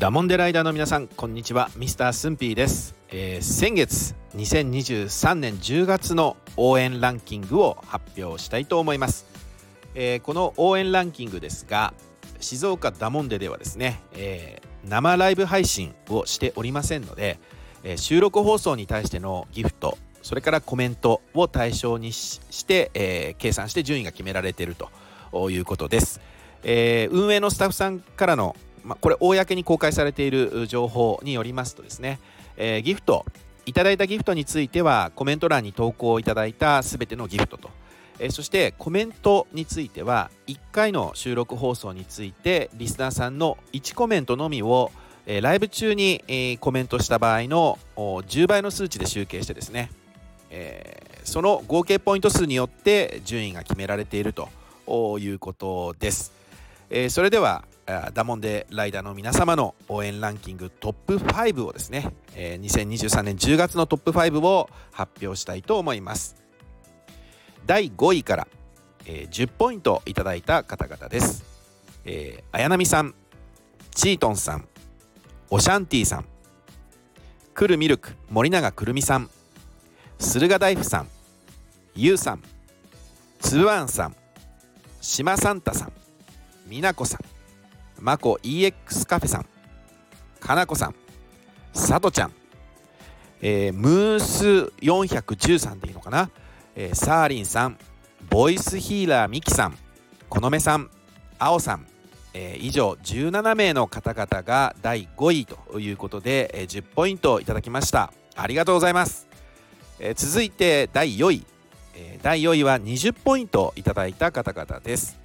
ダモンデライダーの皆さんこんにちは。ミスタースンピーです、えー、先月2023年10月の応援ランキングを発表したいと思います、えー、この応援ランキングですが静岡ダモンデではですね、えー、生ライブ配信をしておりませんので、え収録放送に対してのギフトそれからコメントを対象にして、え計算して順位が決められているということです、え運営のスタッフさんからのまあ、これ公に公開されている情報によりますとですね、えー、ギフトいただいたギフトについてはコメント欄に投稿いただいたすべてのギフトと、えー、そしてコメントについては1回の収録放送についてリスナーさんの1コメントのみを、えー、ライブ中に、えー、コメントした場合の10倍の数値で集計してですね、えー、その合計ポイント数によって順位が決められているということです。えー、それではダモンデライダーの皆様の応援ランキングトップ5をですね、えー、2023年10月のトップ5を発表したいと思います。第5位から、えー、10ポイントいただいた方々です、えー、綾波さんチートンさんオシャンティさんクルミルク森永くるみさん駿河大夫さんゆうさんつぶあんさん島サンタさん美奈子さんまこ EX カフェさんかなこさんさとちゃん、えー、ムース413でいいのかな、えー、サーリンさんボイスヒーラーミキさんこのめさんあおさん、えー、以上17名の方々が第5位ということで、えー、10ポイントいただきました。ありがとうございます、えー、続いて第4位、えー、第4位は20ポイントいただいた方々です、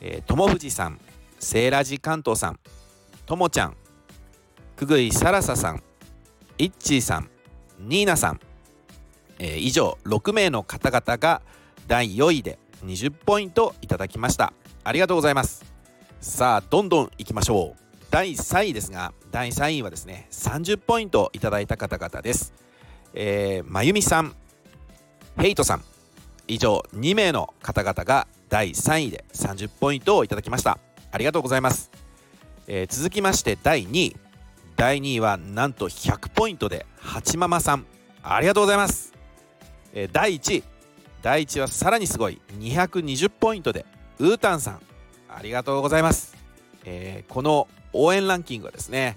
えー、友藤さんセーラジ関東さんともちゃんくぐいさらささんいっちーさんニーナさん、えー、以上6名の方々が第4位で20ポイントいただきました。ありがとうございます。さあどんどんいきましょう。第3位ですが第3位はですね30ポイントいただいた方々です。えー、まゆみさんヘイトさん以上2名の方々が第3位で30ポイントをいただきました。ありがとうございます、えー、続きまして第2位。第2位はなんと100ポイントで八ママさん。ありがとうございます、えー、第1位。第1位はさらにすごい。220ポイントでウータンさん。ありがとうございます、えー、この応援ランキングはですね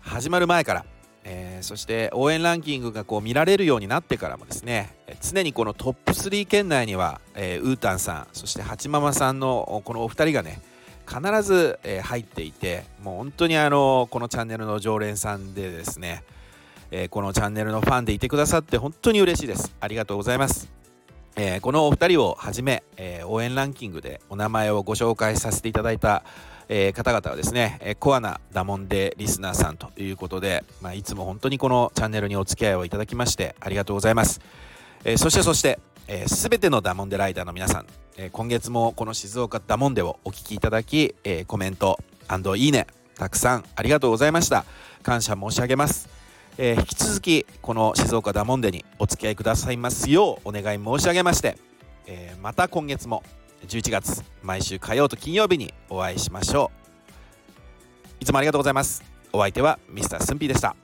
始まる前からえー、そして応援ランキングがこう見られるようになってからもですね常にこのトップ3圏内には、えー、ウータンさんそしてハチママさんのこのお二人がね必ず、え、入っていてもう本当にあのこのチャンネルの常連さんでですね、え、このチャンネルのファンでいてくださって本当に嬉しいです。ありがとうございます、え、このお二人をはじめ、え応援ランキングでお名前をご紹介させていただいたえ方々はですね、えコアなダモンデリスナーさんということで、まあ、いつも本当にこのチャンネルにお付き合いをいただきましてありがとうございます、えそしてそしてえー、全てのダモンデライダーの皆さん、えー、今月もこの静岡ダモンデをお聴きいただき、えー、コメントいいねたくさんありがとうございました。感謝申し上げます、え引き続きこの静岡ダモンデにお付き合いくださいますようお願い申し上げまして、えまた今月も11月毎週火曜と金曜日にお会いしましょう。いつもありがとうございます。お相手はミスタースンピーでした。